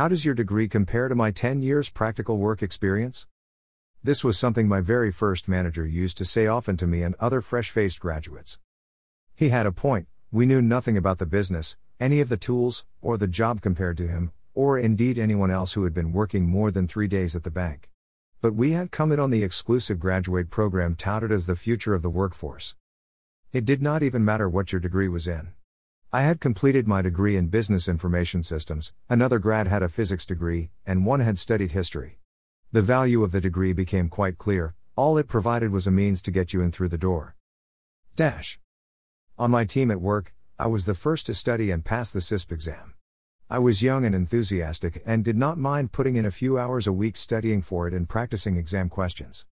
How does your degree compare to my 10 years practical work experience? This was something my very first manager used to say often to me and other fresh faced graduates. He had a point, we knew nothing about the business, any of the tools, or the job compared to him, or indeed anyone else who had been working more than three days at the bank. But we had come in on the exclusive graduate program touted as the future of the workforce. It did not even matter what your degree was in. I had completed my degree in Business Information Systems, another grad had a physics degree, and one had studied history. The value of the degree became quite clear, all it provided was a means to get you in through the door. Dash. On my team at work, I was the first to study and pass the CISSP exam. I was young and enthusiastic and did not mind putting in a few hours a week studying for it and practicing exam questions.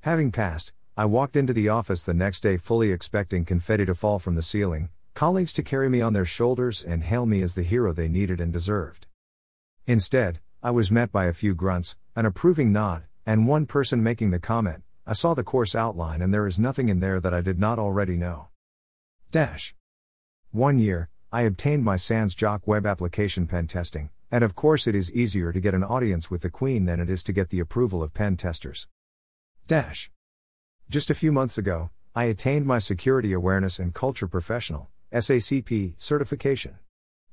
Having passed, I walked into the office the next day fully expecting confetti to fall from the ceiling, colleagues to carry me on their shoulders and hail me as the hero they needed and deserved. Instead, I was met by a few grunts, an approving nod, and one person making the comment I saw the course outline and there is nothing in there that I did not already know. Dash. One year, I obtained my SANS GIAC web application pen testing, and of course it is easier to get an audience with the Queen than it is to get the approval of pen testers. Dash. Just a few months ago, I attained my Security Awareness and Culture Professional, SACP certification.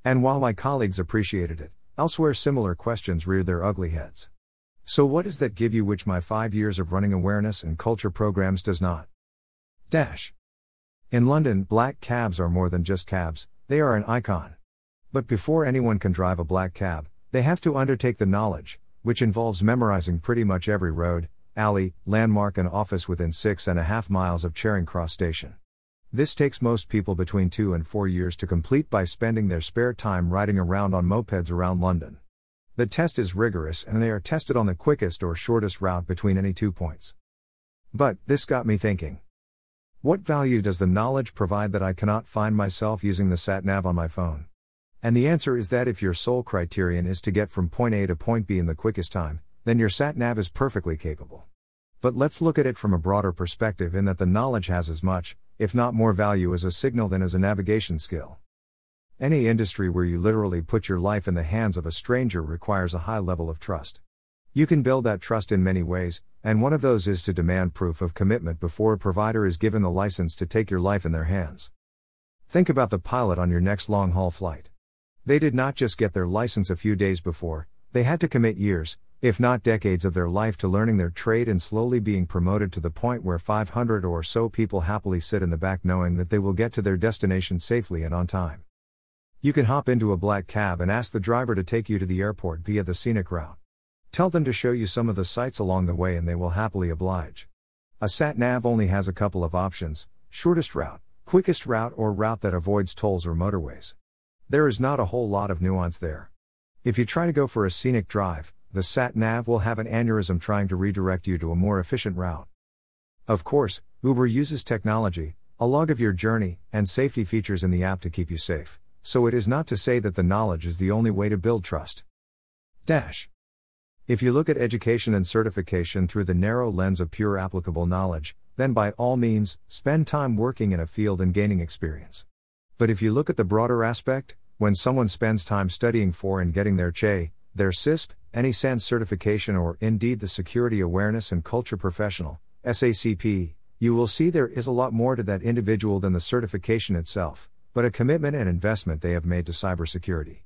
And while my colleagues appreciated it, elsewhere similar questions reared their ugly heads. So, what does that give you which my five years of running awareness and culture programs does not? Dash. In London, black cabs are more than just cabs, they are an icon. But before anyone can drive a black cab, they have to undertake the knowledge, which involves memorizing pretty much every road, alley, landmark, and office within six and a half miles of Charing Cross Station. This takes most people between two and four years to complete by spending their spare time riding around on mopeds around London. The test is rigorous and they are tested on the quickest or shortest route between any two points. But, this got me thinking. What value does the knowledge provide that I cannot find myself using the sat nav on my phone? And the answer is that if your sole criterion is to get from point A to point B in the quickest time, then your sat nav is perfectly capable. But let's look at it from a broader perspective in that the knowledge has as much, if not more value as a signal than as a navigation skill. Any industry where you literally put your life in the hands of a stranger requires a high level of trust. You can build that trust in many ways, and one of those is to demand proof of commitment before a provider is given the license to take your life in their hands. Think about the pilot on your next long haul flight. They did not just get their license a few days before, they had to commit years, if not decades of their life to learning their trade and slowly being promoted to the point where 500 or so people happily sit in the back knowing that they will get to their destination safely and on time. You can hop into a black cab and ask the driver to take you to the airport via the scenic route. Tell them to show you some of the sights along the way and they will happily oblige. A sat nav only has a couple of options shortest route, quickest route, or route that avoids tolls or motorways. There is not a whole lot of nuance there. If you try to go for a scenic drive, the sat nav will have an aneurysm trying to redirect you to a more efficient route. Of course, Uber uses technology, a log of your journey, and safety features in the app to keep you safe, so it is not to say that the knowledge is the only way to build trust. Dash. If you look at education and certification through the narrow lens of pure applicable knowledge, then by all means, spend time working in a field and gaining experience. But if you look at the broader aspect, when someone spends time studying for and getting their CHE, their CISSP, any SANS certification, or indeed the Security Awareness and Culture Professional, SACP, you will see there is a lot more to that individual than the certification itself, but a commitment and investment they have made to cybersecurity.